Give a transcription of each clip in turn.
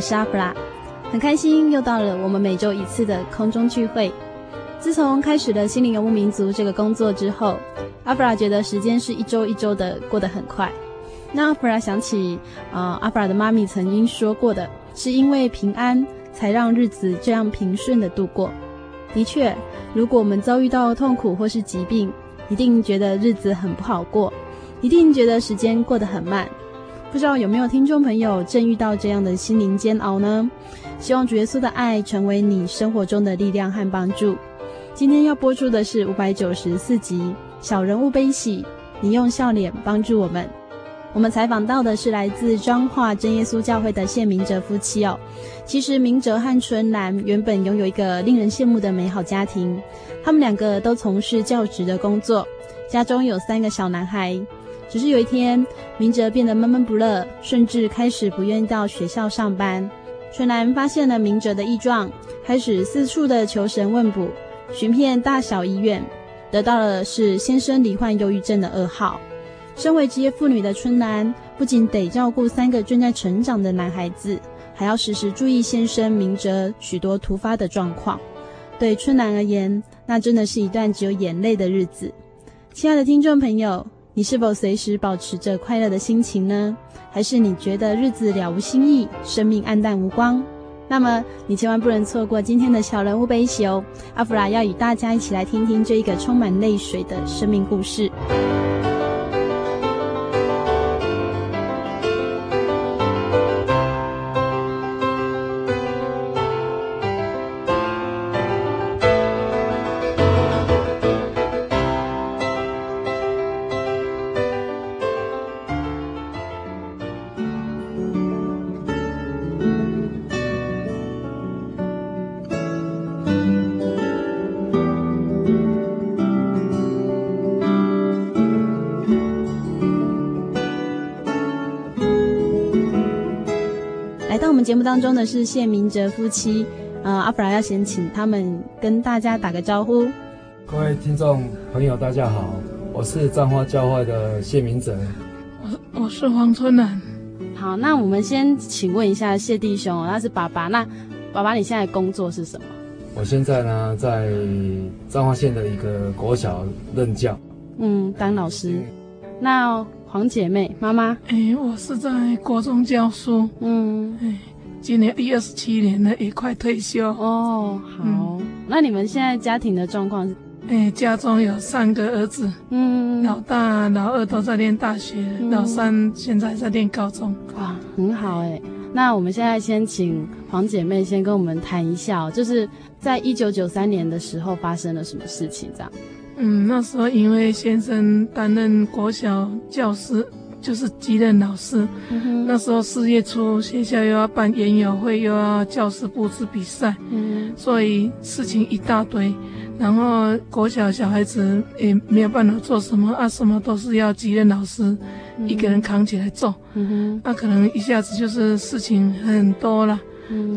我是阿弗拉，很开心又到了我们每周一次的空中聚会。自从开始了心灵游牧民族这个工作之后，阿弗拉觉得时间是一周一周的过得很快。那阿弗拉想起，啊、呃，阿弗拉的妈咪曾经说过的，是因为平安才让日子这样平顺的度过。的确，如果我们遭遇到痛苦或是疾病，一定觉得日子很不好过，一定觉得时间过得很慢。不知道有没有听众朋友正遇到这样的心灵煎熬呢？希望主耶稣的爱成为你生活中的力量和帮助。今天要播出的是五百九十四集《小人物悲喜》，你用笑脸帮助我们。我们采访到的是来自彰化真耶稣教会的谢明哲夫妻哦。其实明哲和春兰原本拥有一个令人羡慕的美好家庭，他们两个都从事教职的工作，家中有三个小男孩。只是有一天，明哲变得闷闷不乐，甚至开始不愿意到学校上班。春兰发现了明哲的异状，开始四处的求神问卜，寻遍大小医院，得到的是先生罹患忧郁症的噩耗。身为职业妇女的春兰，不仅得照顾三个正在成长的男孩子，还要时时注意先生明哲许多突发的状况。对春兰而言，那真的是一段只有眼泪的日子。亲爱的听众朋友。你是否随时保持着快乐的心情呢？还是你觉得日子了无新意，生命黯淡无光？那么你千万不能错过今天的小人物悲喜哦！阿弗拉要与大家一起来听听这一个充满泪水的生命故事。节目当中的是谢明哲夫妻，呃，阿弗拉要先请他们跟大家打个招呼。各位听众朋友，大家好，我是彰化教会的谢明哲，我我是黄春兰。好，那我们先请问一下谢弟兄，他是爸爸，那爸爸你现在工作是什么？我现在呢在彰化县的一个国小任教，嗯，当老师。那黄姐妹妈妈，哎，我是在国中教书，嗯，哎。今年第二十七年了，也快退休哦。好，嗯、那你们现在家庭的状况是？哎，家中有三个儿子，嗯，老大、老二都在念大学，嗯、老三现在在念高中。哇，很好哎。那我们现在先请黄姐妹先跟我们谈一下，就是在一九九三年的时候发生了什么事情？这样。嗯，那时候因为先生担任国小教师。就是级任老师，嗯、那时候四月初，学校又要办园游会，又要教师布置比赛，嗯、所以事情一大堆。然后国小小孩子也没有办法做什么啊，什么都是要级任老师一个人扛起来做。那、可能一下子就是事情很多了，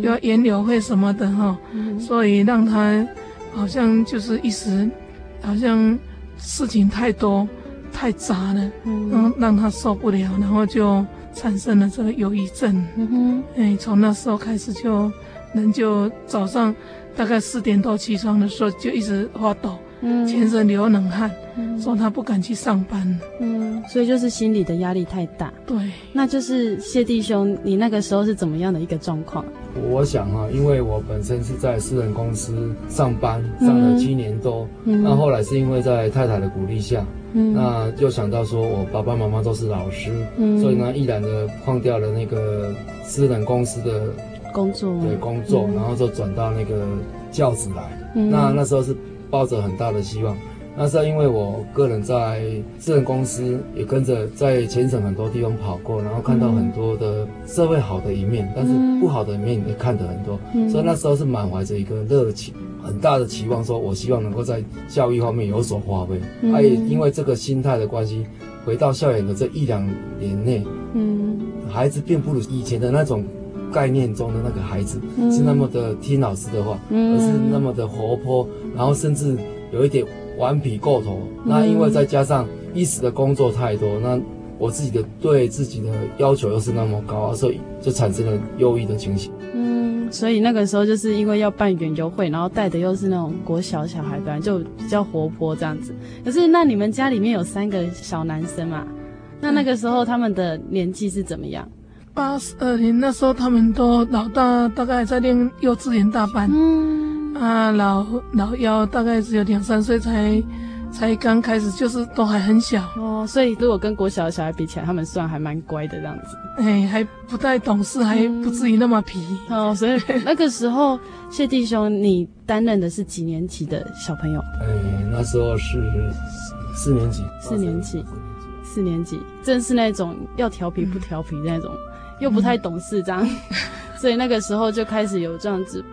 要研友会什么的哈，嗯、所以让他好像就是一时好像事情太多太杂了，嗯，让让他受不了，然后就产生了这个忧郁症。嗯哼，哎，从那时候开始就人就早上大概四点多起床的时候就一直发抖。嗯，全身流冷汗，嗯、说他不敢去上班。嗯，所以就是心理的压力太大。对，那就是谢弟兄，你那个时候是怎么样的一个状况？我想啊，因为我本身是在私人公司上班，上了七年多。嗯，那后来是因为在太太的鼓励下，嗯，那就想到说我爸爸妈妈都是老师，嗯，所以呢，毅然的放掉了那个私人公司的工作，对工作，嗯、然后就转到那个教职来。嗯，那那时候是。抱着很大的希望，那是因为我个人在私人公司也跟着在全省很多地方跑过，然后看到很多的社会好的一面，嗯、但是不好的一面也看得很多，嗯、所以那时候是满怀着一个热情，很大的期望，说我希望能够在教育方面有所发挥。嗯、也因为这个心态的关系，回到校园的这一两年内，嗯，孩子并不如以前的那种。概念中的那个孩子是那么的听老师的话，嗯、而是那么的活泼，然后甚至有一点顽皮过头。嗯、那因为再加上一时的工作太多，那我自己的对自己的要求又是那么高，所以就产生了忧郁的情形。嗯，所以那个时候就是因为要办园游会，然后带的又是那种国小小孩，本来就比较活泼这样子。可是那你们家里面有三个小男生嘛？那那个时候他们的年纪是怎么样？八十二年那时候，他们都老大大概在念幼稚园大班，嗯，啊，老老幺大概只有两三岁，才才刚开始，就是都还很小哦。所以如果跟国小的小孩比起来，他们算还蛮乖的这样子，哎，还不太懂事，还不至于那么皮，嗯、哦。所以那个时候，谢弟兄，你担任的是几年级的小朋友？哎，那时候是四年级，四年级，四年级，正是那种要调皮不调皮那种。嗯又不太懂事，这样，嗯、所以那个时候就开始有这样子，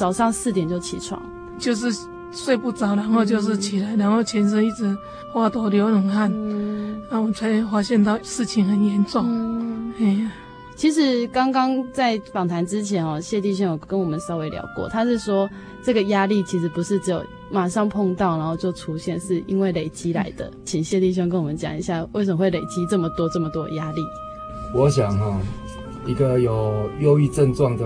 早上四点就起床，就是睡不着，然后就是起来，嗯、然后全身一直发抖、流冷汗，嗯、然后我才发现到事情很严重。嗯、哎呀，其实刚刚在访谈之前哦，谢弟兄有跟我们稍微聊过，他是说这个压力其实不是只有马上碰到然后就出现，是因为累积来的。嗯、请谢弟兄跟我们讲一下，为什么会累积这么多这么多的压力？我想哈、哦。一个有忧郁症状的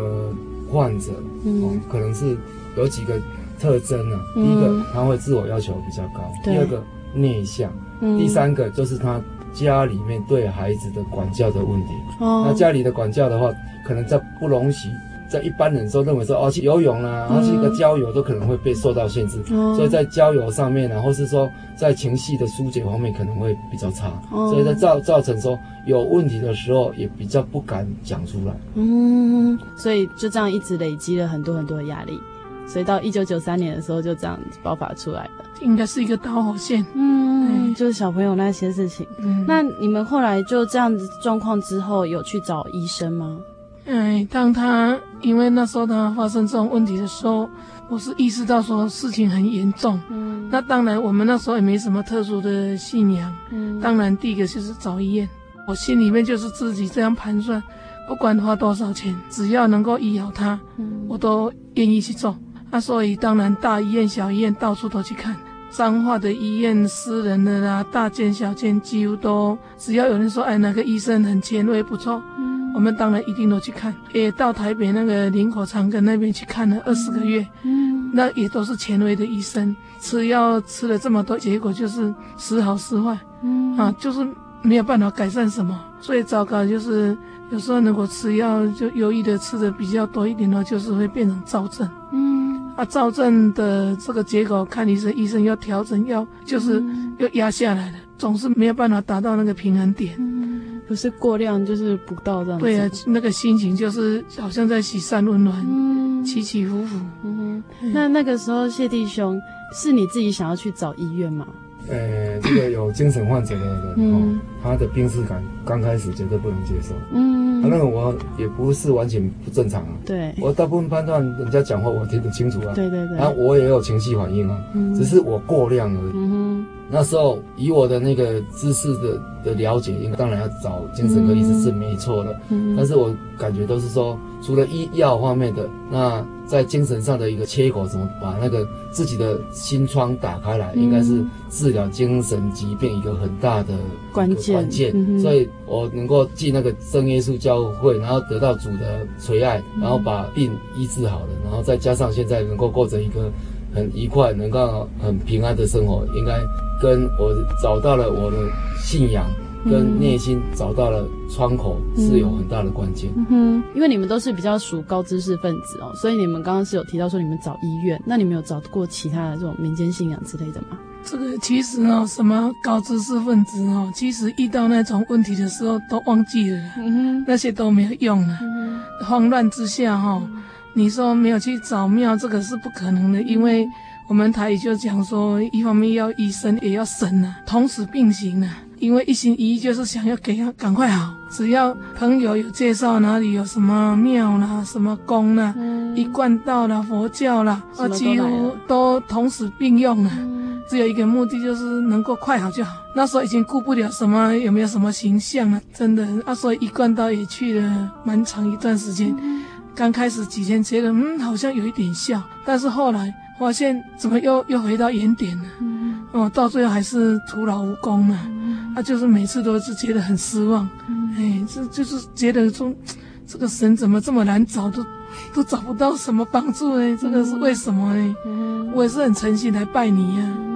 患者，嗯、哦，可能是有几个特征呢、啊。嗯、第一个，他会自我要求比较高；第二个，内向；嗯、第三个，就是他家里面对孩子的管教的问题。哦、那家里的管教的话，可能在不容许。在一般人都认为说哦，去游泳啊，然后去一个郊游都可能会被受到限制，嗯、所以在郊游上面，然后是说在情绪的疏解方面可能会比较差，嗯、所以在造造成说有问题的时候也比较不敢讲出来。嗯，所以就这样一直累积了很多很多的压力，所以到一九九三年的时候就这样爆发出来了。应该是一个导火线。嗯，就是小朋友那些事情。嗯，那你们后来就这样子状况之后有去找医生吗？哎，当他因为那时候他发生这种问题的时候，我是意识到说事情很严重。嗯，那当然我们那时候也没什么特殊的信仰。嗯，当然第一个就是找医院。我心里面就是自己这样盘算，不管花多少钱，只要能够医好他，嗯，我都愿意去做。那所以当然大医院、小医院到处都去看，彰化的医院、私人的啦，大间小间几乎都，只要有人说哎，那个医生很前卫，不错。我们当然一定都去看，也到台北那个林口长庚那边去看了二十个月，嗯，那也都是权威的医生，吃药吃了这么多，结果就是时好时坏，嗯。啊，就是没有办法改善什么。最糟糕就是有时候如果吃药就忧郁的吃的比较多一点的话，就是会变成躁症，嗯。啊，躁症的这个结果看医生，医生要调整药，就是又压下来了，总是没有办法达到那个平衡点。嗯不是过量，就是不到这样子。对啊，那个心情就是好像在洗三温暖，嗯、起起伏伏。嗯哼，那那个时候谢弟兄是你自己想要去找医院吗？呃，这个有精神患者的人，嗯、哦，他的病识感刚开始绝对不能接受。嗯，那个我也不是完全不正常啊。对，我大部分判断人家讲话我听得清楚啊。对对对。然后我也有情绪反应啊，嗯、只是我过量而已。嗯。哼，那时候以我的那个知识的的了解，应该当然要找精神科医师是没错的。嗯，但是我感觉都是说，除了医药方面的，那在精神上的一个切口，怎么把那个自己的心窗打开来，应该是治疗精神疾病一个很大的关键。关键，所以我能够进那个真耶稣教会，然后得到主的垂爱，然后把病医治好了，然后再加上现在能够过着一个。很愉快，能够很平安的生活，应该跟我找到了我的信仰，跟内心找到了窗口，是有很大的关键。嗯哼，因为你们都是比较属高知识分子哦，所以你们刚刚是有提到说你们找医院，那你们有找过其他的这种民间信仰之类的吗？这个其实哦，什么高知识分子哦，其实遇到那种问题的时候都忘记了，嗯哼，那些都没有用了，嗯，慌乱之下哈、哦。你说没有去找庙，这个是不可能的，因为我们台语就讲说，一方面要医生，也要神呐、啊，同时并行呐、啊。因为一心一意就是想要给他赶快好，只要朋友有介绍哪里有什么庙啦、什么宫啦、嗯、一贯道啦、佛教啦，啊，几乎都同时并用了，嗯、只有一个目的就是能够快好就好。那时候已经顾不了什么有没有什么形象了，真的。啊，所以一贯道也去了蛮长一段时间。嗯刚开始几天觉得嗯好像有一点效，但是后来发现怎么又又回到原点了，嗯，哦，到最后还是徒劳无功了，嗯，啊，就是每次都是觉得很失望，嗯，哎，这就是觉得说这个神怎么这么难找，都都找不到什么帮助呢？这个是为什么呢？嗯，我也是很诚心来拜你呀，啊。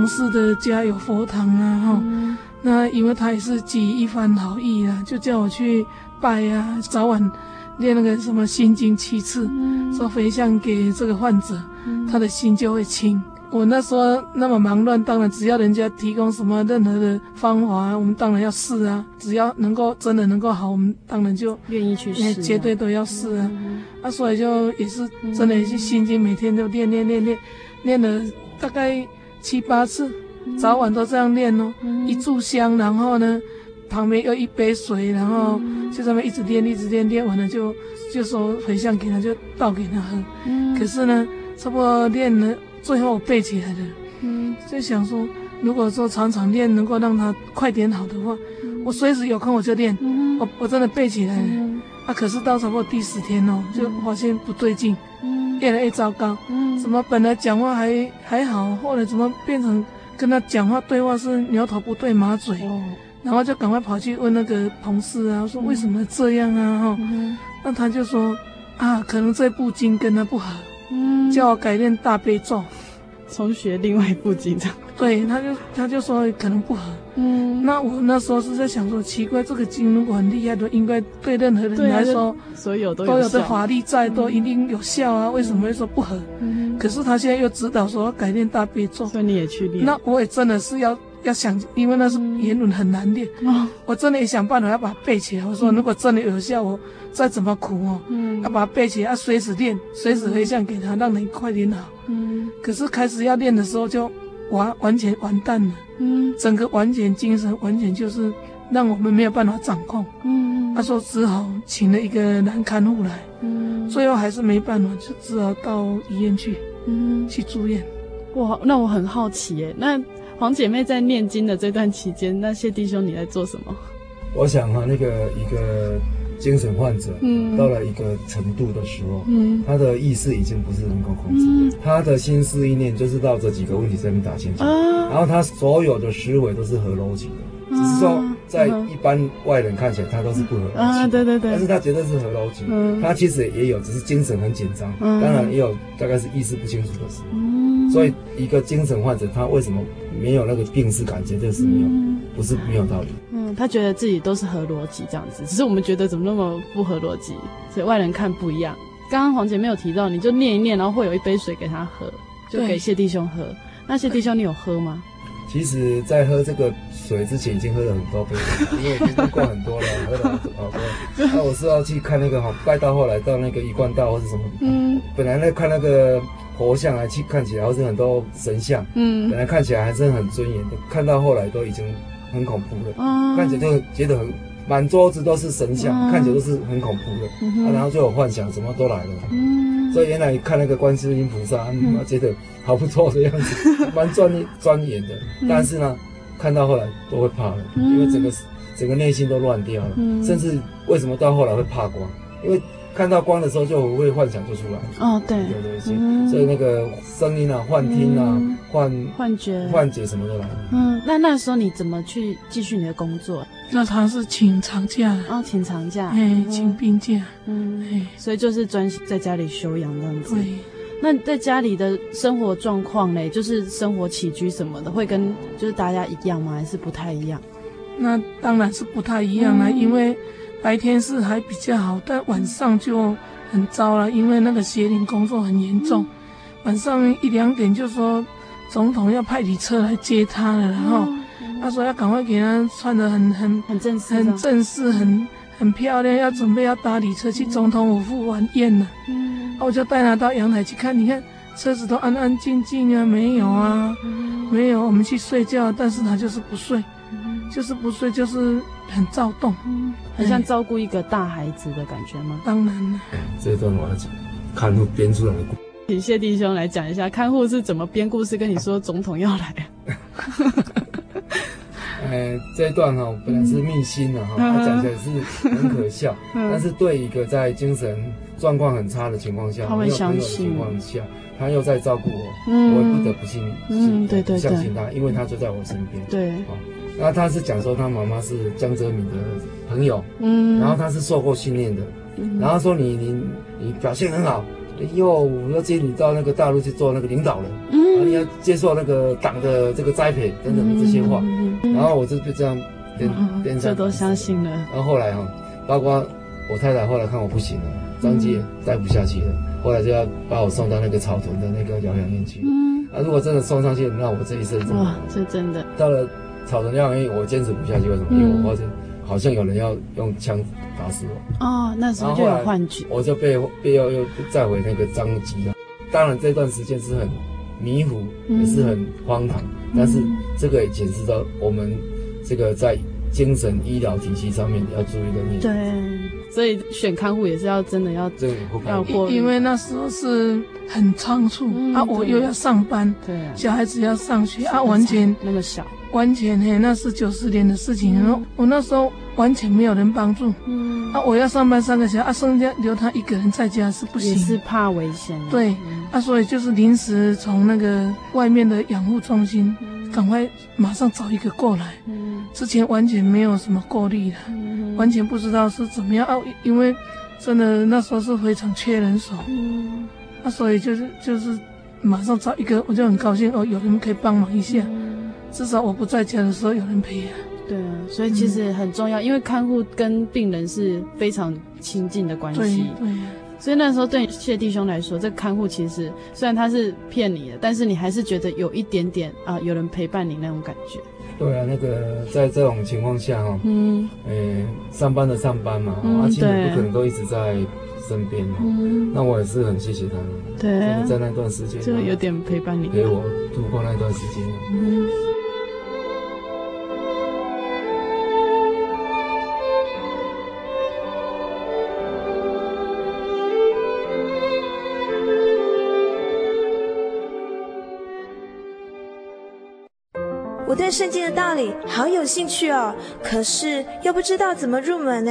同事的家有佛堂啊，哈、嗯，那因为他也是基于一番好意啊，就叫我去拜啊，早晚念那个什么心经七次，嗯、说回向给这个患者，嗯、他的心就会轻。我那时候那么忙乱，当然只要人家提供什么任何的方法，我们当然要试啊。只要能够真的能够好，我们当然就愿意去试，绝对都要试啊。嗯、啊，所以就也是真的也是心经，每天都练练练练，练了大概。七八次，早晚都这样念哦。嗯、一炷香，然后呢，旁边又一杯水，然后就这么一直念，一直念，念完了就就说回向给他，就倒给他喝。嗯、可是呢，差不多念了，最后我背起来了。嗯，就想说，如果说常常念能够让他快点好的话，嗯、我随时有空我就念。嗯、我我真的背起来了。嗯、啊，可是到差不多第十天哦，就发现不对劲。越来越糟糕，嗯，怎么本来讲话还还好，后来怎么变成跟他讲话对话是牛头不对马嘴，哦，然后就赶快跑去问那个同事啊，说为什么这样啊？哈，嗯，那他就说啊，可能这部经跟他不合，嗯，叫我改练大悲咒，重学另外一部经章。对，他就他就说可能不合，嗯，那我那时候是在想说，奇怪，这个经如果很厉害的，应该对任何人来说，所有都有都有的法力在，都一定有效啊，为什么会说不合？嗯，可是他现在又指导说要改变大悲咒，所以你也去练，那我也真的是要要想，因为那是言论很难练，我真的也想办法要把它背起来。我说如果真的有效，我再怎么苦哦，嗯，要把它背起来，要随时练，随时回向给他，让你快点好。嗯，可是开始要练的时候就。完完全完蛋了，嗯，整个完全精神完全就是让我们没有办法掌控，嗯，他说只好请了一个男看护来，嗯，最后还是没办法，就只好到医院去，嗯，去住院。哇，那我很好奇耶，那黄姐妹在念经的这段期间，那谢弟兄你在做什么？我想哈，那个一个。精神患者，嗯，到了一个程度的时候，嗯，他的意识已经不是能够控制，嗯，他的心思意念就是绕着几个问题在那打旋转，啊，然后他所有的思维都是合逻辑的，啊，只是说在一般外人看起来他都是不合逻辑，啊，对对对，但是他绝对是合逻辑，嗯，他其实也有，只是精神很紧张，嗯，当然也有大概是意识不清楚的时候，嗯，所以一个精神患者他为什么没有那个病识感觉，这是没有，不是没有道理。嗯他觉得自己都是合逻辑这样子，只是我们觉得怎么那么不合逻辑，所以外人看不一样。刚刚黄姐没有提到，你就念一念，然后会有一杯水给他喝，就给谢弟兄喝。那谢弟兄，你有喝吗？其实，在喝这个水之前，已经喝了很多杯了，因为已经喝过很多了，喝了好多。那我是要去看那个哈，拜到后来到那个一贯道或是什么，嗯，本来那看那个佛像来去看起来，或是很多神像，嗯，本来看起来还是很尊严的，看到后来都已经。很恐怖了，嗯，看起来就觉得很满桌子都是神像，嗯、看起来都是很恐怖的，嗯啊、然后就有幻想，什么都来了。嗯，所以原来看那个观世音菩萨，嗯，觉得好不错的样子，蛮庄庄严的。但是呢，看到后来都会怕了，因为整个整个内心都乱掉了，甚至为什么到后来会怕光？因为。看到光的时候就会幻想就出来哦，对对对，所以那个声音啊、幻听啊、幻幻觉、幻觉什么的来。嗯，那那时候你怎么去继续你的工作？那他是请长假哦，请长假，哎，请病假，嗯，所以就是专心在家里休养这样子。对，那在家里的生活状况嘞，就是生活起居什么的，会跟就是大家一样吗？还是不太一样？那当然是不太一样了，因为。白天是还比较好，但晚上就很糟了，因为那个邪灵工作很严重。晚上一两点就说总统要派你车来接他了，然后他说要赶快给他穿得很很很正式，很正式，很很漂亮，要准备要搭礼车去总统府赴晚宴了。嗯，我就带他到阳台去看，你看车子都安安静静啊，没有啊，没有，我们去睡觉，但是他就是不睡，就是不睡，就是很躁动。很像照顾一个大孩子的感觉吗？当然了。这一段我要讲，看护编出来的故事。请谢弟兄来讲一下，看护是怎么编故事跟你说总统要来。呃，这一段哈本来是秘辛的哈，他讲起来是很可笑，但是对一个在精神状况很差的情况下，没有朋友的情况下，他又在照顾我，我也不得不信，嗯，对对对，相信他，因为他就在我身边。对。那他是讲说他妈妈是江泽民的朋友，嗯，然后他是受过训练的，嗯，然后说你你你表现很好，以后我要接你到那个大陆去做那个领导人，嗯，你要接受那个党的这个栽培等等的这些话，嗯，然后我就就这样变变成，这都相信了。然后后来哈，包括我太太后来看我不行了，张姐待不下去了，后来就要把我送到那个草屯的那个疗养院去，嗯，啊，如果真的送上去，那我这一生哇，这真的。到了。草屯疗养院，我坚持不下去，为什么？因为我发现好像有人要用枪打死我。哦，那时候就有幻觉，我就被被要又再回那个张机了。当然这段时间是很迷糊，也是很荒唐，但是这个也显示到我们这个在精神医疗体系上面要注意的面。对。所以选看护也是要真的要要过，因为那时候是很仓促啊，我又要上班，对，小孩子要上学啊，完全那么小，完全嘿，那是九十年的事情，然后我那时候完全没有人帮助，嗯，啊，我要上班三个小时啊，剩下留他一个人在家是不行，也是怕危险，对，啊，所以就是临时从那个外面的养护中心，赶快马上找一个过来，嗯，之前完全没有什么过滤的。完全不知道是怎么样啊，因为真的那时候是非常缺人手，嗯，啊，所以就是就是马上找一个，我就很高兴哦，有人可以帮忙一下，嗯，至少我不在家的时候有人陪啊。对啊，所以其实很重要，嗯，因为看护跟病人是非常亲近的关系。对，对啊，所以那时候对谢弟兄来说，这个看护其实虽然他是骗你的，但是你还是觉得有一点点啊，有人陪伴你那种感觉。对啊，那个在这种情况下哈，嗯，诶，上班的上班嘛，啊，亲人不可能都一直在身边嘛，嗯，那我也是很谢谢他。们，对，在那段时间就有点陪伴你，陪我度过那段时间，嗯。我对圣经的道理好有兴趣哦，可是又不知道怎么入门呢？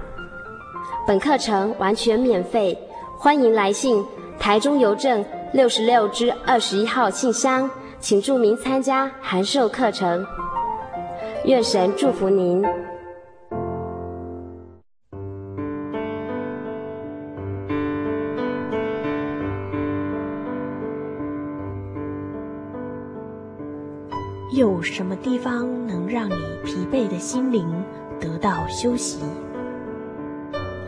本课程完全免费，欢迎来信台中邮政六十六支二十一号信箱，请注明参加函授课程。愿神祝福您。有什么地方能让你疲惫的心灵得到休息？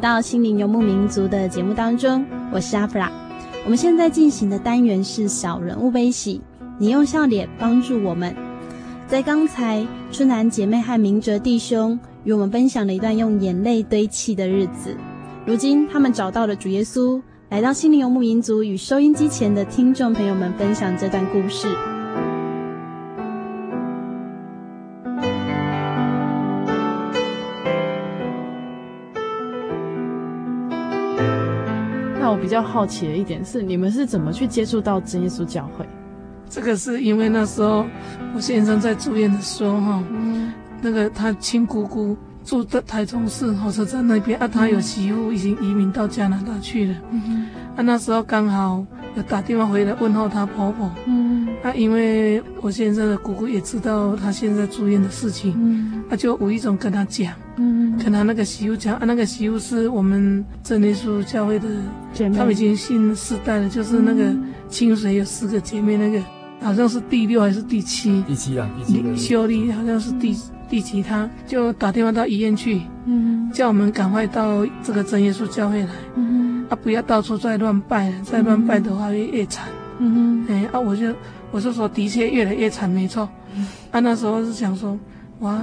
到心灵游牧民族的节目当中，我是阿弗拉。我们现在进行的单元是小人物悲喜，你用笑脸帮助我们。在刚才，春兰姐妹和明哲弟兄与我们分享了一段用眼泪堆砌的日子。如今，他们找到了主耶稣，来到心灵游牧民族，与收音机前的听众朋友们分享这段故事。比较好奇的一点是，你们是怎么去接触到真耶稣教会？这个是因为那时候我先生在住院的时候，哈、嗯，那个他亲姑姑住在台中市火车站那边啊，他有媳妇已经移民到加拿大去了，嗯、啊，那时候刚好有打电话回来问候他婆婆，嗯，啊，因为我先生的姑姑也知道他现在住院的事情，嗯，他、啊、就无意中跟他讲。嗯，跟他那个媳妇讲啊，那个媳妇是我们真耶稣教会的，他们已经信四代了，就是那个清水有四个姐妹，那个好像是第六还是第七？第七啊，第七。修丽好像是第第七？他就打电话到医院去，嗯，叫我们赶快到这个真耶稣教会来，嗯，啊，不要到处再乱拜了，再乱拜的话会越惨，嗯，哎，啊，我就我就说的确越来越惨，没错，啊，那时候是想说，哇。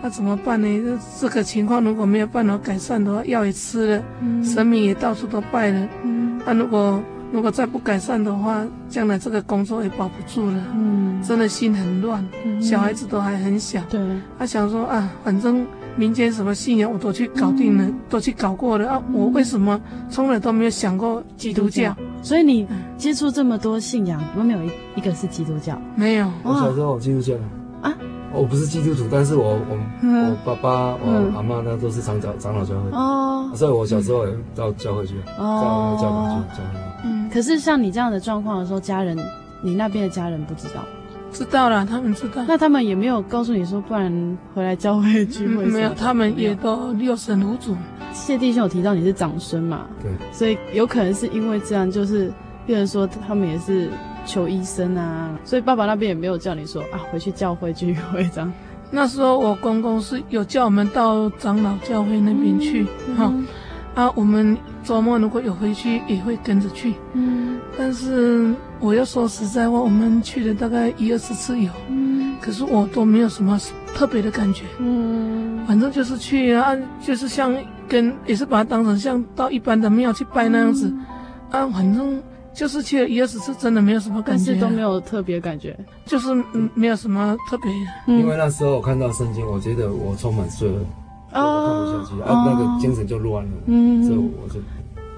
那、啊、怎么办呢？这这个情况如果没有办法改善的话，药也吃了，嗯、神明也到处都拜了。嗯，那、啊、如果如果再不改善的话，将来这个工作也保不住了。嗯，真的心很乱，嗯、小孩子都还很小。对，他想说啊，反正民间什么信仰我都去搞定了，嗯、都去搞过了啊，我为什么从来都没有想过基督教？所以你接触这么多信仰，有没有一一个是基督教？没有，我小时候我基督教。啊。我不是基督徒，但是我我我爸爸我阿妈那都是长长长老教会。哦，所以我小时候也到教会去，到教会去教会。嗯，可是像你这样的状况的时候，家人，你那边的家人不知道？知道了，他们知道。那他们也没有告诉你说，不然回来教会聚会、嗯？没有，他们也都六神无主。谢弟兄有提到你是长孙嘛？对。所以有可能是因为这样，就是变成说他们也是求医生啊，所以爸爸那边也没有叫你说啊，回去教会聚会这样。那时候我公公是有叫我们到长老教会那边去，哈、嗯嗯，啊，我们周末如果有回去，也会跟着去。嗯，但是我要说实在话，我们去了大概一二十次有，嗯，可是我都没有什么特别的感觉。嗯，反正就是去啊，就是像跟也是把它当成像到一般的庙去拜那样子，嗯、啊，反正。就是去了一二十次，真的没有什么感觉，都没有特别感觉，就是嗯，没有什么特别。因为那时候我看到圣经，我觉得我充满罪恶，哦，看不下去，啊，那个精神就乱了，嗯，所以我就。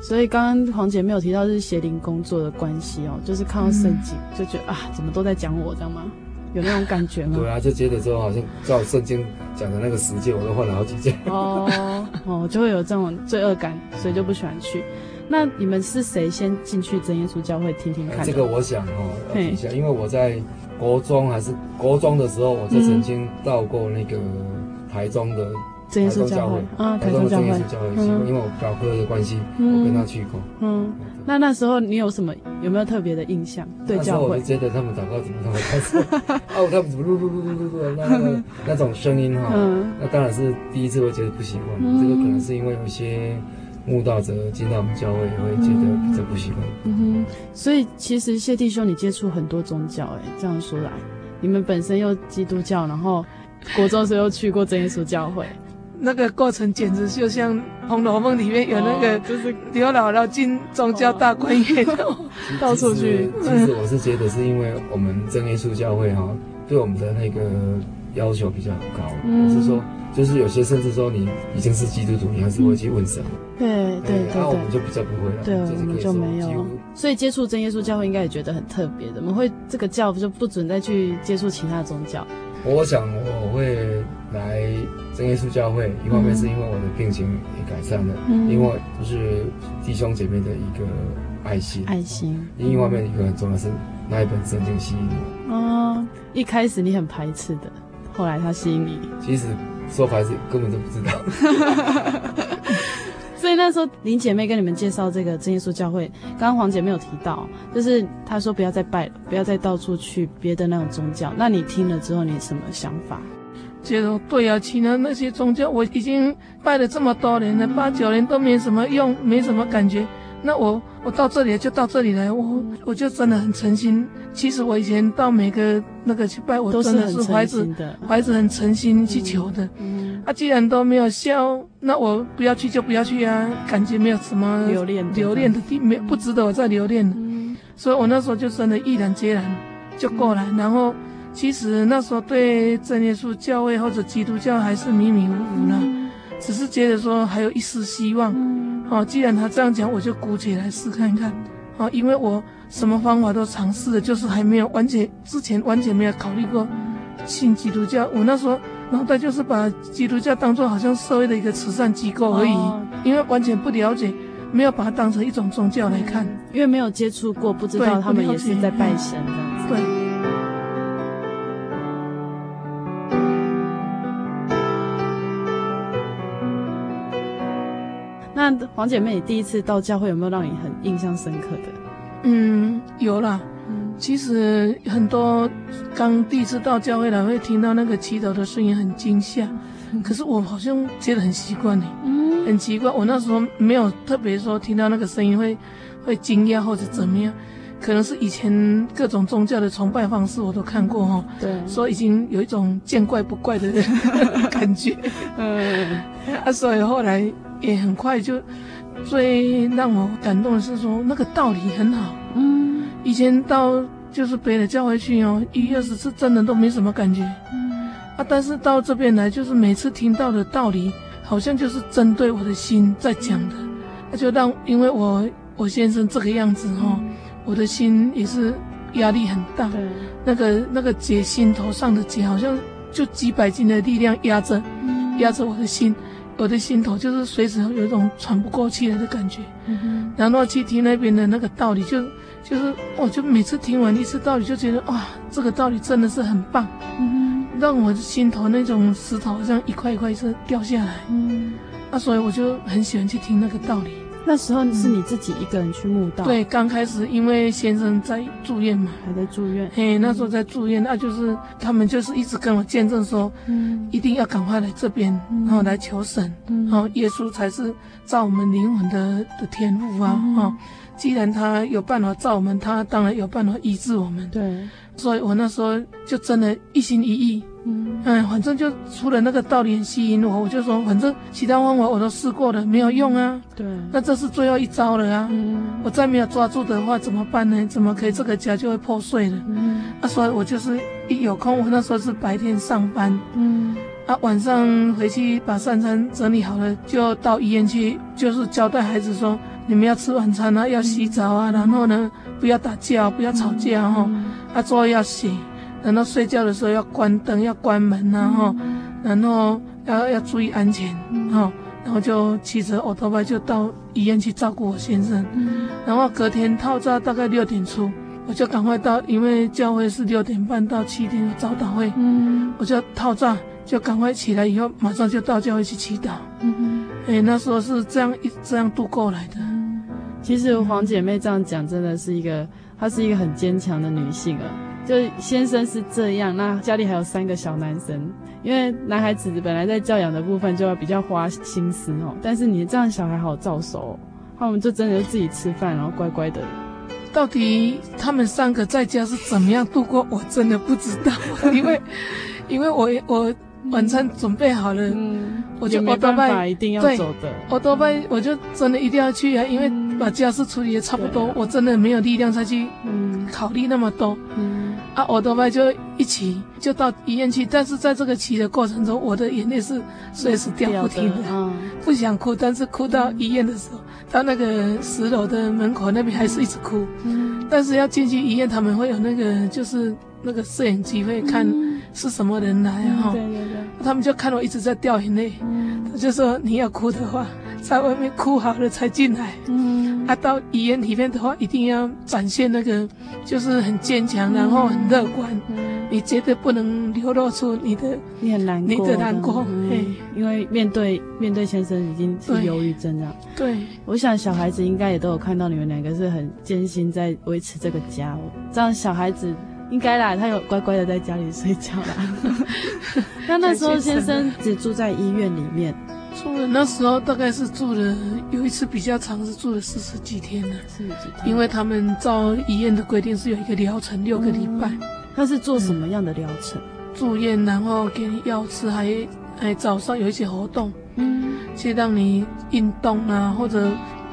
所以刚刚黄姐没有提到是邪灵工作的关系哦，就是看到圣经就觉得啊，怎么都在讲我，这样吗？有那种感觉吗？对啊，就觉得说好像照圣经讲的那个十诫，我都换了好几件。哦哦，就会有这种罪恶感，所以就不喜欢去。那你们是谁先进去真耶稣教会听听看？这个我想哦，要提一下，因为我在国中还是国中的时候，我就曾经到过那个台中的真耶稣教会啊，台中教会，因为我表哥的关系，我跟他去过。嗯，那那时候你有什么有没有特别的印象？对教会，我就觉得他们祷告怎么那么开始？哦，他们怎么噜噜噜噜噜噜那那那种声音哈？那当然是第一次会觉得不习惯，这个可能是因为有一些。慕道者进到我们教会也会觉得比较不习惯。嗯哼，所以其实谢弟兄，你接触很多宗教，哎，这样说来，你们本身又基督教，然后国中时又去过真耶稣教会，那个过程简直就像《红楼梦》里面有那个，就是刘姥姥进宗教大观园，到处去。其实我是觉得是因为我们真耶稣教会哈，对我们的那个要求比较高，我是说。就是有些甚至说你已经是基督徒，你还是会去问神。对对对，那我们就比较不会了。对，我们就没有。所以接触真耶稣教会应该也觉得很特别的。我们会这个教就不准再去接触其他宗教。我想我会来真耶稣教会，一方面是因为我的病情也改善了，因为就是弟兄姐妹的一个爱心。爱心。另一方面，一个很重要是那一本圣经吸引我。哦，一开始你很排斥的，后来他吸引你。其实。说排斥根本就不知道，所以那时候林姐妹跟你们介绍这个真耶稣教会，刚刚黄姐妹有提到，就是她说不要再拜了，不要再到处去别的那种宗教。那你听了之后，你什么想法？觉得对啊，其他那些宗教我已经拜了这么多年了，八九年都没什么用，没什么感觉。那我我到这里就到这里来，我我就真的很诚心。其实我以前到每个那个去拜，我真的是怀着怀着很诚心去求的。嗯，啊，既然都没有效，那我不要去就不要去啊，感觉没有什么留恋留恋的地，没不值得我再留恋了。嗯，所以我那时候就真的毅然决然就过来。然后其实那时候对真耶稣教会或者基督教还是迷迷糊糊呢，只是觉得说还有一丝希望。哦，既然他这样讲，我就鼓起来试看看。哦，因为我什么方法都尝试了，就是还没有完全，之前完全没有考虑过信基督教。我那时候脑袋就是把基督教当做好像社会的一个慈善机构而已，哦、因为完全不了解，没有把它当成一种宗教来看，因为没有接触过，不知道他们也是在拜神这样子。对。那黄姐妹，你第一次到教会有没有让你很印象深刻的？嗯，有啦。嗯，其实很多刚第一次到教会来，会听到那个祈祷的声音很惊吓。嗯，可是我好像觉得很习惯呢。嗯，很奇怪，我那时候没有特别说听到那个声音会会惊讶或者怎么样。可能是以前各种宗教的崇拜方式我都看过哈。对，所以已经有一种见怪不怪的 感觉。嗯，啊，所以后来。也很快就，最让我感动的是说那个道理很好。嗯，以前到就是别的教会去哦，一二十次真的都没什么感觉。嗯，啊，但是到这边来，就是每次听到的道理，好像就是针对我的心在讲的。那就让因为我我先生这个样子哈，我的心也是压力很大。对，那个那个结心头上的结，好像就几百斤的力量压着，压着我的心。我的心头就是随时有一种喘不过气来的感觉，嗯、哼。然后去听那边的那个道理，就就是我就每次听完一次道理，就觉得哇，这个道理真的是很棒，嗯，让我的心头那种石头好像一块一块是掉下来，嗯，啊，所以我就很喜欢去听那个道理。那时候是你自己一个人去墓道？对，刚开始因为先生在住院嘛，还在住院。嘿，那时候在住院，那就是他们就是一直跟我见证说，嗯，一定要赶快来这边，然后来求神，然后耶稣才是造我们灵魂的的天赋啊，哈，既然他有办法造我们，他当然有办法医治我们。对，所以我那时候就真的一心一意。嗯，哎，反正就除了那个道理很吸引我，我就说，反正其他方法我都试过了，没有用啊。对，那这是最后一招了啊。嗯，我再没有抓住的话怎么办呢？怎么可以这个家就会破碎了？嗯，啊，所以我就是一有空，我那时候是白天上班，嗯，啊，晚上回去把三餐整理好了，就到医院去，就是交代孩子说，你们要吃晚餐啊，要洗澡啊，然后呢，不要打架，不要吵架哈，啊，作业要写。然后睡觉的时候要关灯，要关门呐，哈，然后要要注意安全，哈，然后就骑着欧多拜就到医院去照顾我先生，然后隔天套扎大概六点出，我就赶快到，因为教会是六点半到七点有早祷会，我就套扎就赶快起来以后马上就到教会去祈祷，哎，那时候是这样一这样度过来的。其实黄姐妹这样讲真的是一个，她是一个很坚强的女性啊。就先生是这样，那家里还有三个小男生，因为男孩子本来在教养的部分就要比较花心思哦，但是你这样小孩好照熟哦，他们就真的是自己吃饭，然后乖乖的。到底他们三个在家是怎么样度过，我真的不知道，因为 因为我我。晚餐准备好了，嗯，我就没办法一定要走的。我多半我就真的一定要去啊，因为把家事处理的差不多，我真的没有力量再去嗯考虑那么多。嗯，啊，我多半就一起就到医院去，但是在这个骑的过程中，我的眼泪是随时掉不停的，嗯，不想哭，但是哭到医院的时候，到那个十楼的门口那边还是一直哭。嗯，但是要进去医院，他们会有那个就是那个摄影机会看。是什么人来哈？对对对，他们就看我一直在掉眼泪，他就说，你要哭的话，在外面哭好了才进来。嗯，啊，到医院里面的话，一定要展现那个就是很坚强，然后很乐观。嗯，你绝对不能流露出你的你很难过，你的难过。嘿，因为面对面对先生已经是忧郁症了。对，我想小孩子应该也都有看到你们两个是很艰辛在维持这个家，这样小孩子。应该啦，他有乖乖的在家里睡觉啦。那那时候先生只住在医院里面，住了那时候大概是住了有一次比较长，是住了四十几天了。四十几天，因为他们照医院的规定是有一个疗程六个礼拜。他是做什么样的疗程？住院，然后给你药吃，还还早上有一些活动，嗯，去让你运动啊，或者。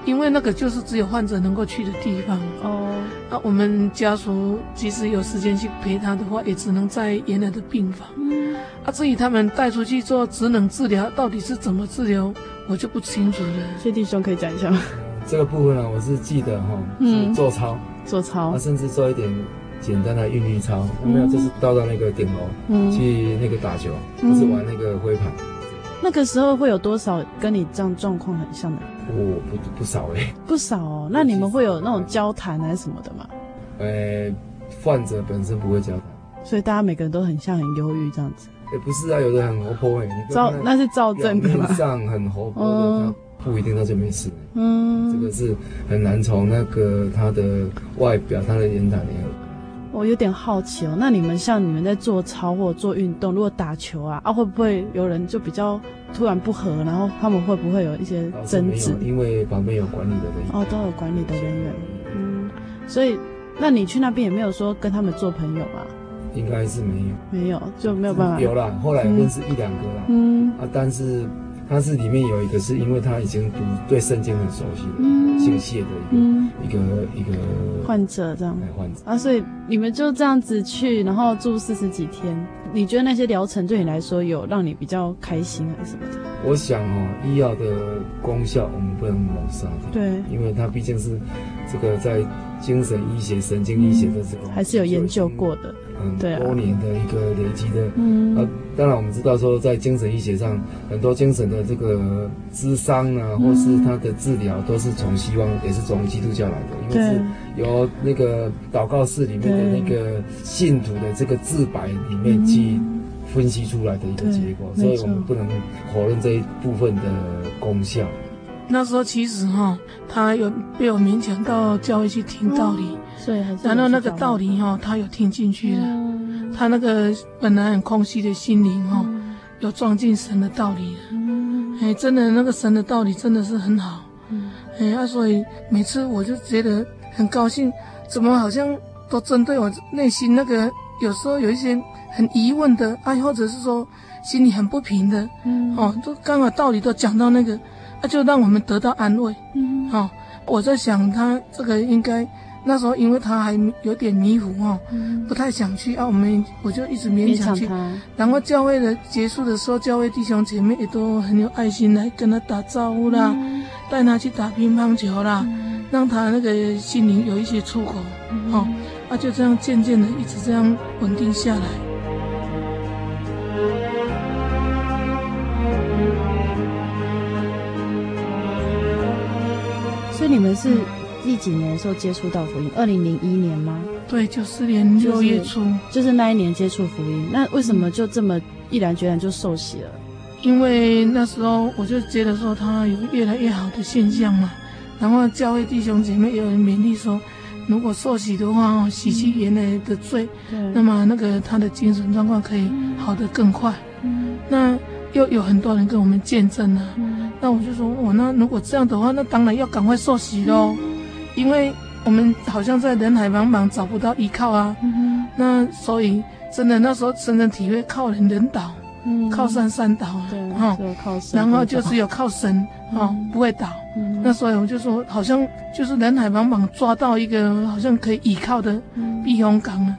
因为那个就是只有患者能够去的地方哦，那我们家属即使有时间去陪他的话，也只能在原来的病房。嗯，啊，至于他们带出去做职能治疗，到底是怎么治疗，我就不清楚了。谢弟兄可以讲一下吗？这个部分呢，我是记得哈，嗯，做操，做操，啊，甚至做一点简单的韵律操，没有，就是到到那个顶楼，嗯，去那个打球，或是玩那个挥拍。那个时候会有多少跟你这样状况很像的？我不不少哎，不少哦。那你们会有那种交谈还是什么的吗？呃，患者本身不会交谈，所以大家每个人都很像很忧郁这样子。也不是啊，有的很活泼哎，照那是照正的嘛。上很活泼的，不一定他就没事。嗯，这个是很难从那个他的外表、他的言谈里。我有点好奇哦，那你们像你们在做操或做运动，如果打球啊啊，会不会有人就比较突然不和，然后他们会不会有一些争执？因为旁边有管理的人员。哦，都有管理的人员。嗯，所以那你去那边也没有说跟他们做朋友啊？应该是没有，没有就没有办法。有啦，后来认识一两个啦。嗯啊，但是。他是里面有一个，是因为他已经读对圣经很熟悉的，嗯、姓谢的一个、嗯、一个一个患者这样。患者啊，所以你们就这样子去，然后住四十几天。你觉得那些疗程对你来说有让你比较开心还是什么的？我想哦，医药的功效我们不能抹杀它。对，因为它毕竟是这个在精神医学、神经医学的这个、嗯、还是有研究过的。很多年的一个累积的。嗯，啊，当然我们知道说，在精神医学上，很多精神的这个智商啊，或是他的治疗，都是从西方，也是从基督教来的，因为是由那个祷告室里面的那个信徒的这个自白里面去分析出来的一个结果，所以我们不能否认这一部分的功效。那时候其实哈，他有被我勉强到教会去听道理，所以然后那个道理哈，他有听进去了，他那个本来很空虚的心灵哈，有装进神的道理了，哎，真的那个神的道理真的是很好，哎，啊，所以每次我就觉得很高兴，怎么好像都针对我内心那个有时候有一些很疑问的，哎，或者是说心里很不平的，哦，都刚好道理都讲到那个。那就让我们得到安慰。嗯，好，我在想他这个应该那时候，因为他还有点迷糊哈，不太想去啊。我们我就一直勉强去。然后教会的结束的时候，教会弟兄姐妹也都很有爱心来跟他打招呼啦，带他去打乒乓球啦，让他那个心灵有一些出口。好，啊，就这样渐渐的一直这样稳定下来。所以你们是第几年的时候接触到福音？二零零一年吗？对，九四年六月初，就是，就是那一年接触福音。那为什么就这么毅然决然就受洗了？因为那时候我就觉得说他有越来越好的现象嘛，然后教会弟兄姐妹也有人勉励说，如果受洗的话，洗去原来的罪，嗯、那么那个他的精神状况可以好得更快。嗯、那又有很多人跟我们见证了。嗯那我就说，我那如果这样的话，那当然要赶快受洗喽，因为我们好像在人海茫茫找不到依靠啊。那所以真的那时候深深体会靠人人倒，靠山山倒啊。哈，然后就只有靠神哈，不会倒。那所以我就说，好像就是人海茫茫抓到一个好像可以依靠的避风港了。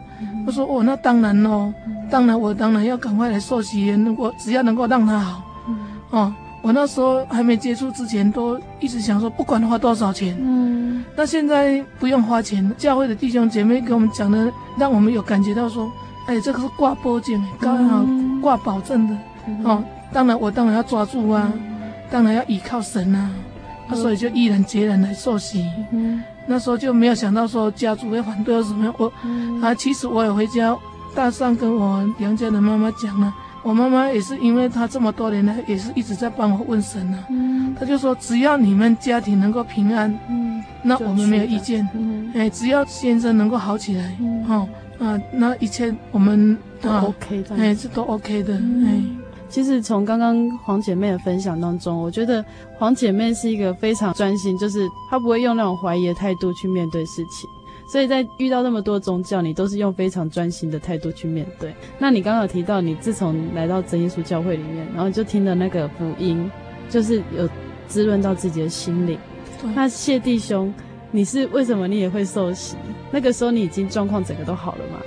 我说哦，那当然喽，当然我当然要赶快来受洗，如果只要能够让他好，哦。我那时候还没接触之前，都一直想说，不管花多少钱，嗯，那现在不用花钱，教会的弟兄姐妹给我们讲的，让我们有感觉到说，哎，这个是挂保证，刚好挂保证的，嗯、哦，当然我当然要抓住啊，嗯、当然要依靠神啊，嗯、啊，所以就毅然决然来受洗，嗯，那时候就没有想到说家族会反对或什么，我，嗯、啊，其实我也回家大上跟我娘家的妈妈讲了。我妈妈也是，因为她这么多年来也是一直在帮我问神呢、啊。嗯，她就说只要你们家庭能够平安，嗯，那我们没有意见。嗯，哎，只要先生能够好起来，嗯，好啊，那一切我们都 OK 的，哎，这都 OK 的。哎，其实从刚刚黄姐妹的分享当中，我觉得黄姐妹是一个非常专心，就是她不会用那种怀疑的态度去面对事情。所以在遇到那么多宗教，你都是用非常专心的态度去面对。那你刚刚有提到，你自从来到真耶稣教会里面，然后就听了那个福音，就是有滋润到自己的心灵。那谢弟兄，你是为什么你也会受洗？那个时候你已经状况整个都好了吗？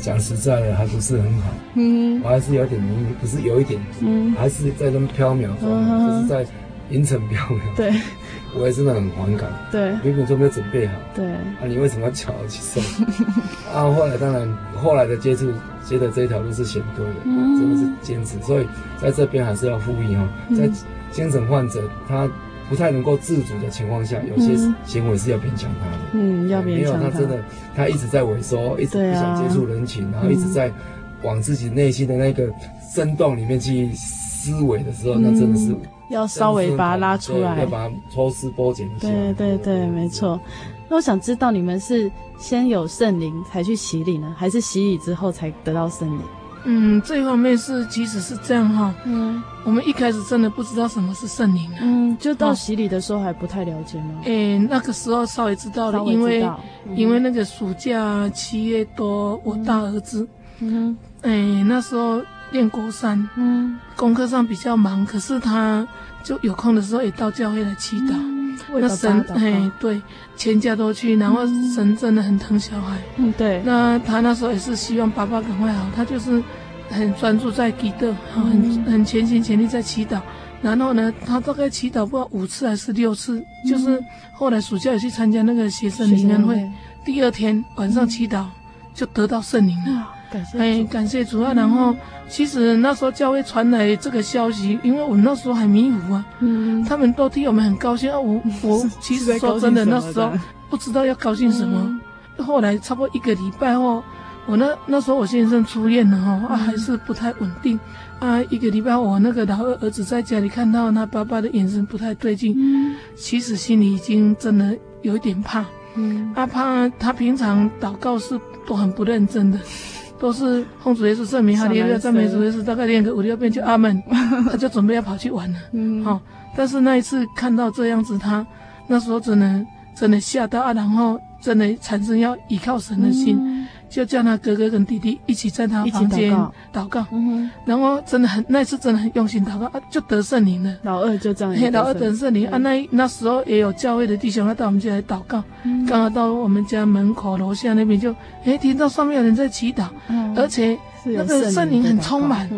讲实在的，还不是很好。嗯，我还是有点迷，不是有一点，嗯，还是在那么飘渺中，嗯、就是在云层飘渺。对。我也真的很反感，对，原本就没有准备好，对，啊，你为什么要叫我去送？啊，后来当然，后来的接触，觉得这条路是险多的，嗯、真的是坚持，所以在这边还是要呼吁哈，在精神患者他不太能够自主的情况下，有些行为是要勉强他的，嗯，要勉强他，没有他真的，他一直在萎缩，一直不想接触人群，啊、然后一直在往自己内心的那个深洞里面去思维的时候，嗯、那真的是。要稍微把它拉出来，要把它抽丝剥茧一下。对对对，没错。那我想知道，你们是先有圣灵才去洗礼呢，还是洗礼之后才得到圣灵？嗯，这方面是其实是这样哈。嗯，我们一开始真的不知道什么是圣灵啊。嗯，就到洗礼的时候还不太了解吗？诶，那个时候稍微知道了，因为因为那个暑假七月多，我大儿子，嗯，诶，那时候。练国三，嗯，功课上比较忙，可是他就有空的时候也到教会来祈祷。嗯、那神，哎，对，全家都去，然后神真的很疼小孩。嗯，对。那他那时候也是希望爸爸赶快好，他就是很专注在祈祷，很很全心全力在祈祷。然后呢，他大概祈祷不知道五次还是六次，嗯、就是后来暑假也去参加那个学生灵恩会，第二天晚上祈祷就得到圣灵了。感谢哎，感谢主啊！然后其实那时候教会传来这个消息，因为我那时候还迷糊啊，嗯，他们都替我们很高兴啊。我我 其实说真的，那时候不知道要高兴什么。后来差不多一个礼拜后，我那那时候我先生出院了哈，啊还是不太稳定啊。一个礼拜后，我那个老二儿子在家里看到他爸爸的眼神不太对劲，其实心里已经真的有一点怕。嗯，啊怕他平常祷告是都很不认真的，都是奉主耶稣圣名哈利路亚赞美主耶稣，大概念个五六遍就阿门，他就准备要跑去玩了。嗯，好，但是那一次看到这样子，他那时候真的真的吓到啊，然后真的产生要依靠神的心。嗯就叫他哥哥跟弟弟一起在他房间祷告，然后真的很那次真的很用心祷告啊，就得圣灵了。老二就这样，老二得圣灵啊，那那时候也有教会的弟兄他到我们家来祷告，刚好到我们家门口楼下那边就哎听到上面有人在祈祷，而且那个圣灵很充满，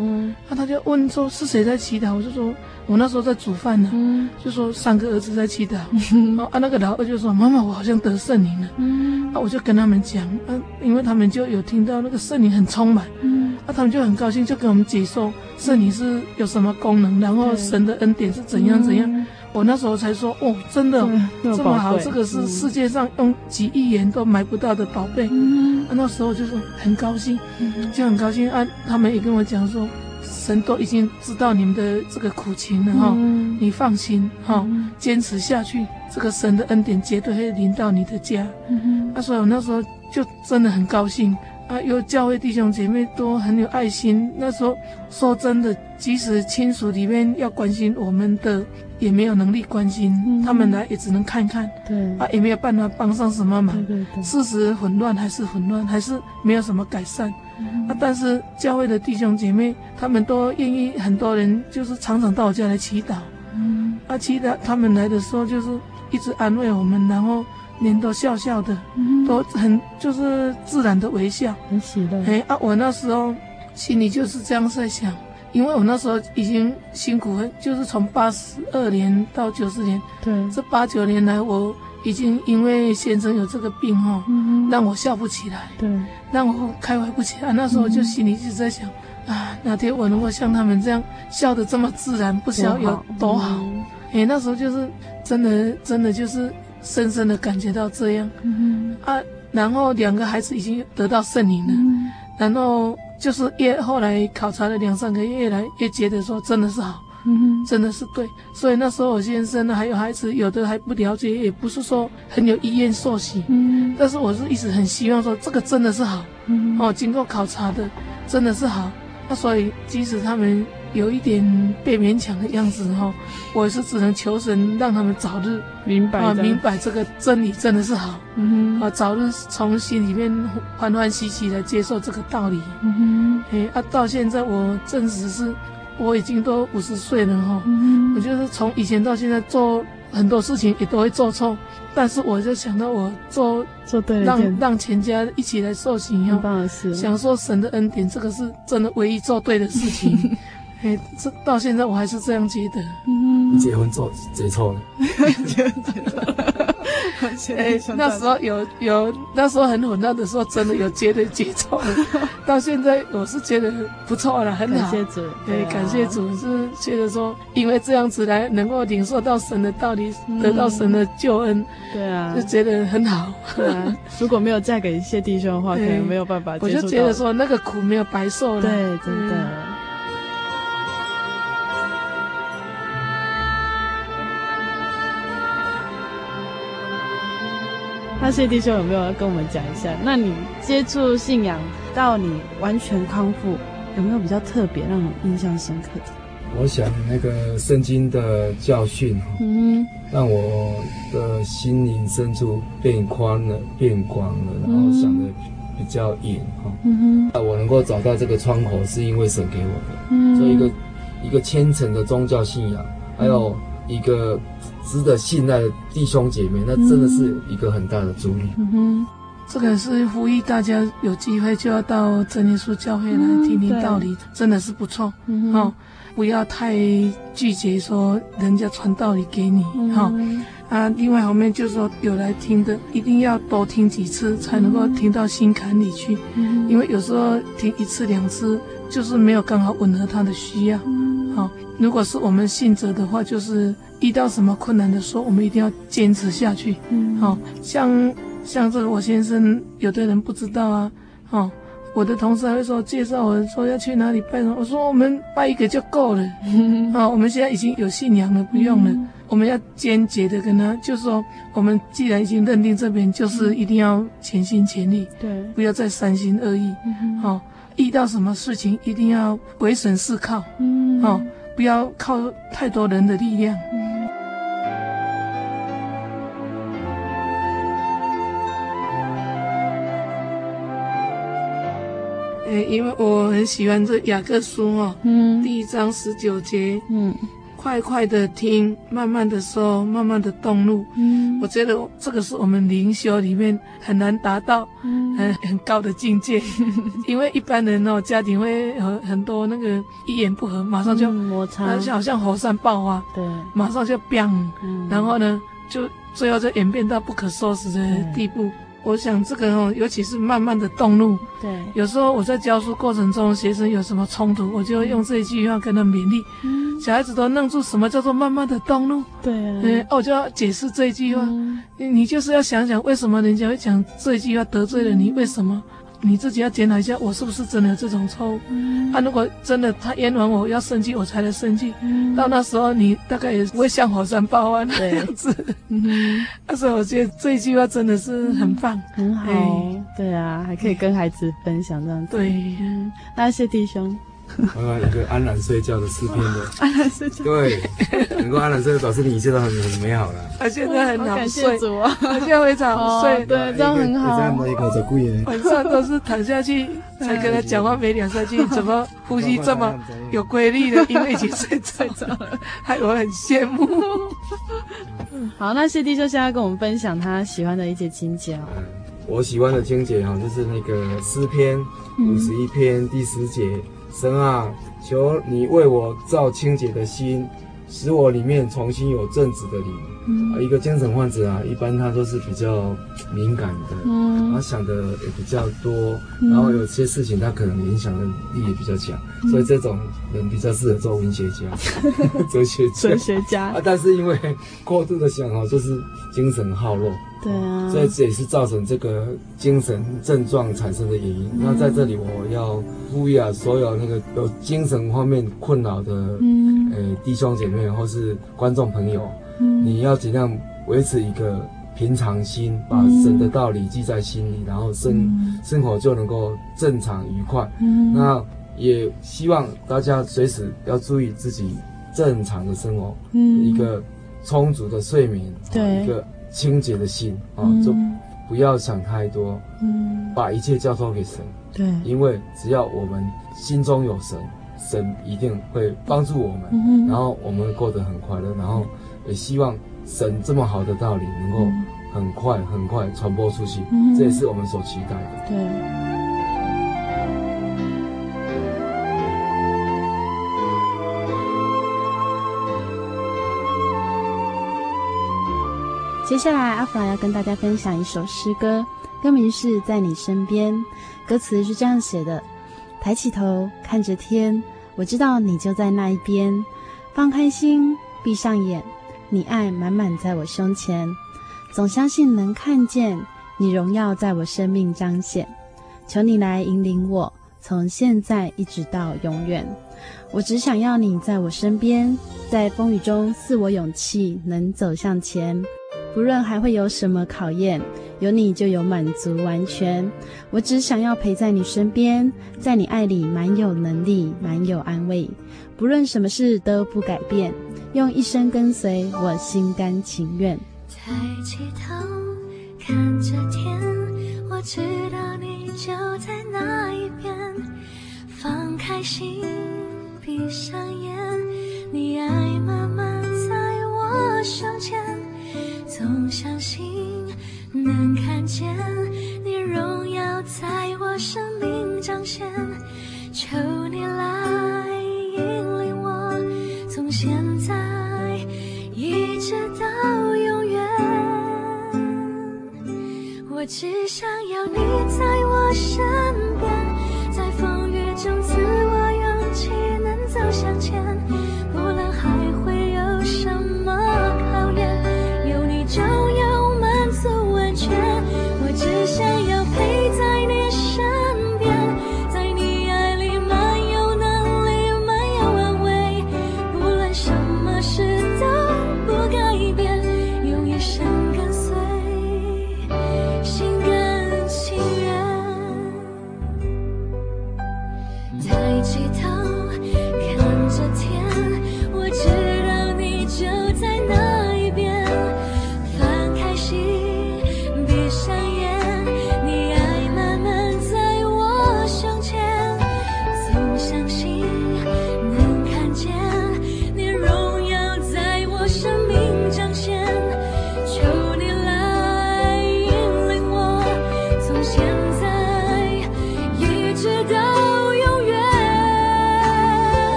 啊他就问说是谁在祈祷，我就说。我那时候在煮饭呢，嗯、就说三个儿子在祈祷，嗯、啊，那个老二就说：“妈妈，我好像得圣灵了。嗯”啊，我就跟他们讲，啊，因为他们就有听到那个圣灵很充满，嗯、啊，他们就很高兴，就跟我们解说圣灵是有什么功能，然后神的恩典是怎样怎样。嗯、我那时候才说：“哦，真的这么好，这个是世界上用几亿元都买不到的宝贝。嗯”啊，那时候就是很高兴，就很高兴啊。他们也跟我讲说。神都已经知道你们的这个苦情了哈，嗯、你放心哈，坚持下去，这个神的恩典绝对会临到你的家。嗯哼，啊，所以我那时候就真的很高兴啊，有教会弟兄姐妹都很有爱心。那时候说真的，即使亲属里面要关心我们的，也没有能力关心，嗯、他们来也只能看看，对，啊，也没有办法帮上什么忙。对对对，事实混乱还是混乱，还是没有什么改善。啊！但是教会的弟兄姐妹，他们都愿意，很多人就是常常到我家来祈祷。嗯，啊，祈祷他们来的时候，就是一直安慰我们，然后脸都笑笑的，嗯、都很就是自然的微笑，很喜乐。哎啊！我那时候心里就是这样在想，因为我那时候已经辛苦了，就是从八十二年到九十年，对，这八九年来我。已经因为先生有这个病哈，嗯、让我笑不起来，对，让我开怀不起来。那时候就心里一直在想，嗯、啊，哪天我能够像他们这样笑得这么自然，不笑有多好。哎、嗯欸，那时候就是真的，真的就是深深的感觉到这样。嗯啊，然后两个孩子已经得到圣灵了，嗯、然后就是越后来考察了两三个月，越来越觉得说真的是好。嗯哼，真的是对，所以那时候我先生呢，还有孩子，有的还不了解，也不是说很有意愿受洗。嗯，但是我是一直很希望说这个真的是好，嗯哼，哦，经过考察的真的是好。那所以即使他们有一点被勉强的样子哈，我也是只能求神让他们早日明白啊，明白这个真理真的是好。嗯哼，啊，早日从心里面欢欢喜喜的接受这个道理。嗯哼，哎啊，到现在我证实是。我已经都五十岁了哈，嗯、我就是从以前到现在做很多事情也都会做错，但是我就想到我做做对了，让让全家一起来受洗，很棒的事，享受神的恩典，这个是真的唯一做对的事情。哎，这到现在我还是这样觉得。嗯，结婚做结错了。哎，那时候有有，那时候很混乱的时候，真的有觉得结错。到现在我是觉得不错了，很好。感谢主，对，感谢主，是觉得说，因为这样子来能够领受到神的道理，得到神的救恩，对啊，就觉得很好。对啊，如果没有嫁给谢弟兄的话，可能没有办法。我就觉得说，那个苦没有白受了。对，真的。那谢弟兄有没有要跟我们讲一下？那你接触信仰到你完全康复，有没有比较特别让你印象深刻的？我想那个圣经的教训，嗯，让我的心灵深处变宽了、变广了，然后想的比较远哈。嗯哼，我能够找到这个窗口，是因为神给我的。嗯，所以一个一个虔诚的宗教信仰，还有一个。值得信赖的弟兄姐妹，那真的是一个很大的助力。嗯哼，这个是呼吁大家有机会就要到真耶稣教会来听听道理，嗯、真的是不错。嗯、哦，不要太拒绝说人家传道理给你。哈、嗯哦、啊，另外后面就是说有来听的，一定要多听几次才能够听到心坎里去。嗯，因为有时候听一次两次就是没有刚好吻合他的需要。嗯，好、哦，如果是我们信者的话，就是遇到什么困难的时候，我们一定要坚持下去。嗯，好、哦、像。像这个我先生，有的人不知道啊，哦，我的同事还会说介绍我说要去哪里拜什么，我说我们拜一个就够了，啊、哦，我们现在已经有信仰了，不用了，嗯、我们要坚决的跟他，就是说我们既然已经认定这边，就是一定要全心全力，对，不要再三心二意，好、哦，遇到什么事情一定要鬼神是靠，嗯，哦，不要靠太多人的力量。因为我很喜欢这雅各书哦，嗯，第一章十九节，嗯，快快的听，慢慢的说，慢慢的动怒，嗯，我觉得这个是我们灵修里面很难达到，嗯，很很高的境界，因为一般人哦，家庭会很很多那个一言不合，马上就摩擦，好像火山爆发，对，马上就砰，嗯，然后呢，就最后就演变到不可收拾的地步。我想这个哦，尤其是慢慢的动怒。对，有时候我在教书过程中，学生有什么冲突，我就会用这一句话跟他勉励。嗯，小孩子都弄住，什么叫做慢慢的动怒？对啊，嗯，我就要解释这一句话。嗯，你就是要想想，为什么人家会讲这一句话得罪了你？为什么？你自己要检讨一下，我是不是真的有这种错误？嗯、啊，如果真的他冤枉我，要生气我才能生气。嗯、到那时候你大概也不会像火山爆发那样子。嗯，但是我觉得这一句话真的是很棒，嗯、很好。欸、对啊，还可以跟孩子分享这样子。对，嗯，那谢弟兄。刚刚有个安然睡觉的诗篇的，安然睡觉，对，能够安然睡觉，表示你一切都很很美好了。他现在很好睡，感谢主啊，他现在非常好睡，对，这样很好。晚上都是躺下去 才跟他讲话，没两三句，怎么呼吸这么有规律的？因为已经睡睡着了，害我很羡慕。好，那谢弟就现在跟我们分享他喜欢的一些经节啊。我喜欢的经节哈，就是那个诗篇五十一篇第十节。神啊，求你为我造清洁的心，使我里面重新有正直的灵。嗯，一个精神患者啊，一般他都是比较敏感的，嗯，他想的也比较多，嗯、然后有些事情他可能影响的力也比较强，嗯、所以这种人比较适合做文学家、哲学家、哲学家啊。但是因为过度的想哦，就是精神耗弱。对啊，所以这也是造成这个精神症状产生的原因。嗯、那在这里，我要呼吁啊，所有那个有精神方面困扰的，嗯，诶、欸，弟兄姐妹或是观众朋友，嗯，你要尽量维持一个平常心，把神的道理记在心里，然后生、嗯、生活就能够正常愉快。嗯，那也希望大家随时要注意自己正常的生活，嗯，一个充足的睡眠，对，一个。清洁的心啊，就不要想太多，嗯，把一切交托给神，对，因为只要我们心中有神，神一定会帮助我们，嗯，然后我们会过得很快乐，然后也希望神这么好的道理能够很快很快传播出去，嗯，这也是我们所期待的，对。接下来，阿弗拉要跟大家分享一首诗歌，歌名是在你身边。歌词是这样写的：抬起头，看着天，我知道你就在那一边。放开心，闭上眼，你爱满满在我胸前。总相信能看见你荣耀在我生命彰显。求你来引领我，从现在一直到永远。我只想要你在我身边，在风雨中赐我勇气，能走向前。不论还会有什么考验，有你就有满足完全。我只想要陪在你身边，在你爱里满有能力，满有安慰。不论什么事都不改变，用一生跟随我，心甘情愿，抬起头看着天，我知道你就在那一边，放开心，闭上眼，你爱慢慢在我胸前，总相信能看见你荣耀在我生命彰显，求你来引领。我只想要你在我身边，在风雨中赐我勇气，能走向前。不论还会有什么考验，有你就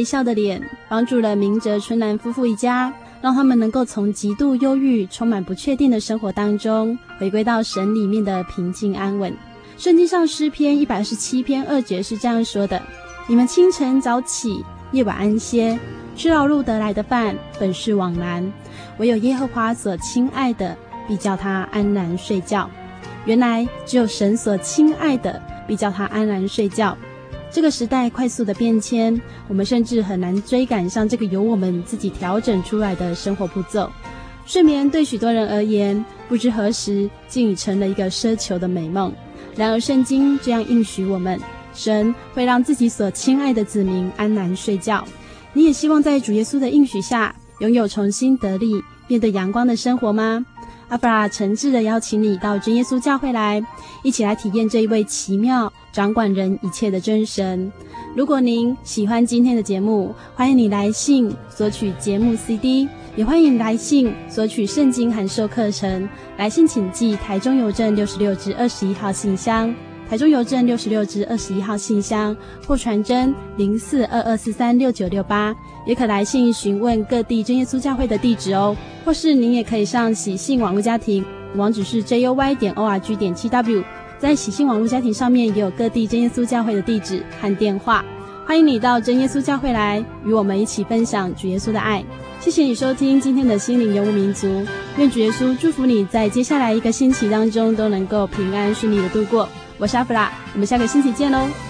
微笑的脸帮助了明哲春兰夫妇一家，让他们能够从极度忧郁、充满不确定的生活当中，回归到神里面的平静安稳。圣经上诗篇一百二十七篇二节是这样说的：“你们清晨早起，夜晚安歇，吃劳碌得来的饭，本是枉然；唯有耶和华所亲爱的，必叫他安然睡觉。”原来只有神所亲爱的，必叫他安然睡觉。这个时代快速的变迁，我们甚至很难追赶上这个由我们自己调整出来的生活步骤。睡眠对许多人而言，不知何时竟已成了一个奢求的美梦。然而，圣经这样应许我们：神会让自己所亲爱的子民安然睡觉。你也希望在主耶稣的应许下，拥有重新得力、面对阳光的生活吗？阿弗拉诚挚地邀请你到真耶稣教会来，一起来体验这一位奇妙掌管人一切的真神。如果您喜欢今天的节目，欢迎你来信索取节目 CD，也欢迎来信索取圣经函授课程。来信请寄台中邮政六十六支二十一号信箱，台中邮政六十六支二十一号信箱，或传真零四二二四三六九六八，也可来信询问各地真耶稣教会的地址哦。或是您也可以上喜信网络家庭，网址是 juy 点 org 点 tw，在喜信网络家庭上面也有各地真耶稣教会的地址和电话。欢迎你到真耶稣教会来，与我们一起分享主耶稣的爱。谢谢你收听今天的心灵游牧民族，愿主耶稣祝福你在接下来一个星期当中都能够平安顺利的度过。我是阿弗拉，我们下个星期见喽。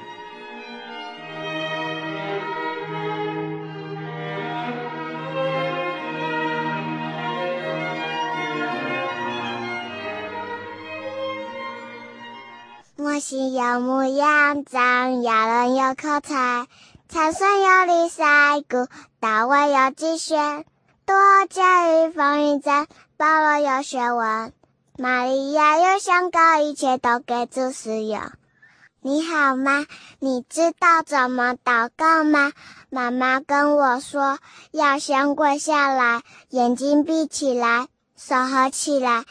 有牧羊，长牙人有口才，参孙有理赛谷，大卫有击旋。多加与风云战，保罗有学问，玛利亚有香膏，一切都给主使用。你好吗？你知道怎么祷告吗？妈妈跟我说，要先跪下来，眼睛闭起来，手合起来，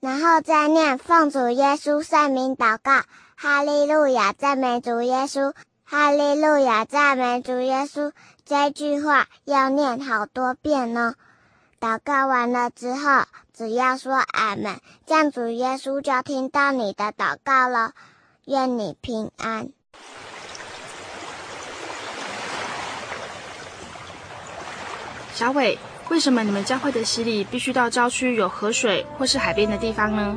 然后再念奉主耶稣圣名祷告。哈利路亚，赞美主耶稣！哈利路亚，赞美主耶稣！这句话要念好多遍呢。祷告完了之后，只要说阿门，这样主耶稣就听到你的祷告了。愿你平安。小伟，为什么你们教会的洗礼必须到郊区有河水或是海边的地方呢？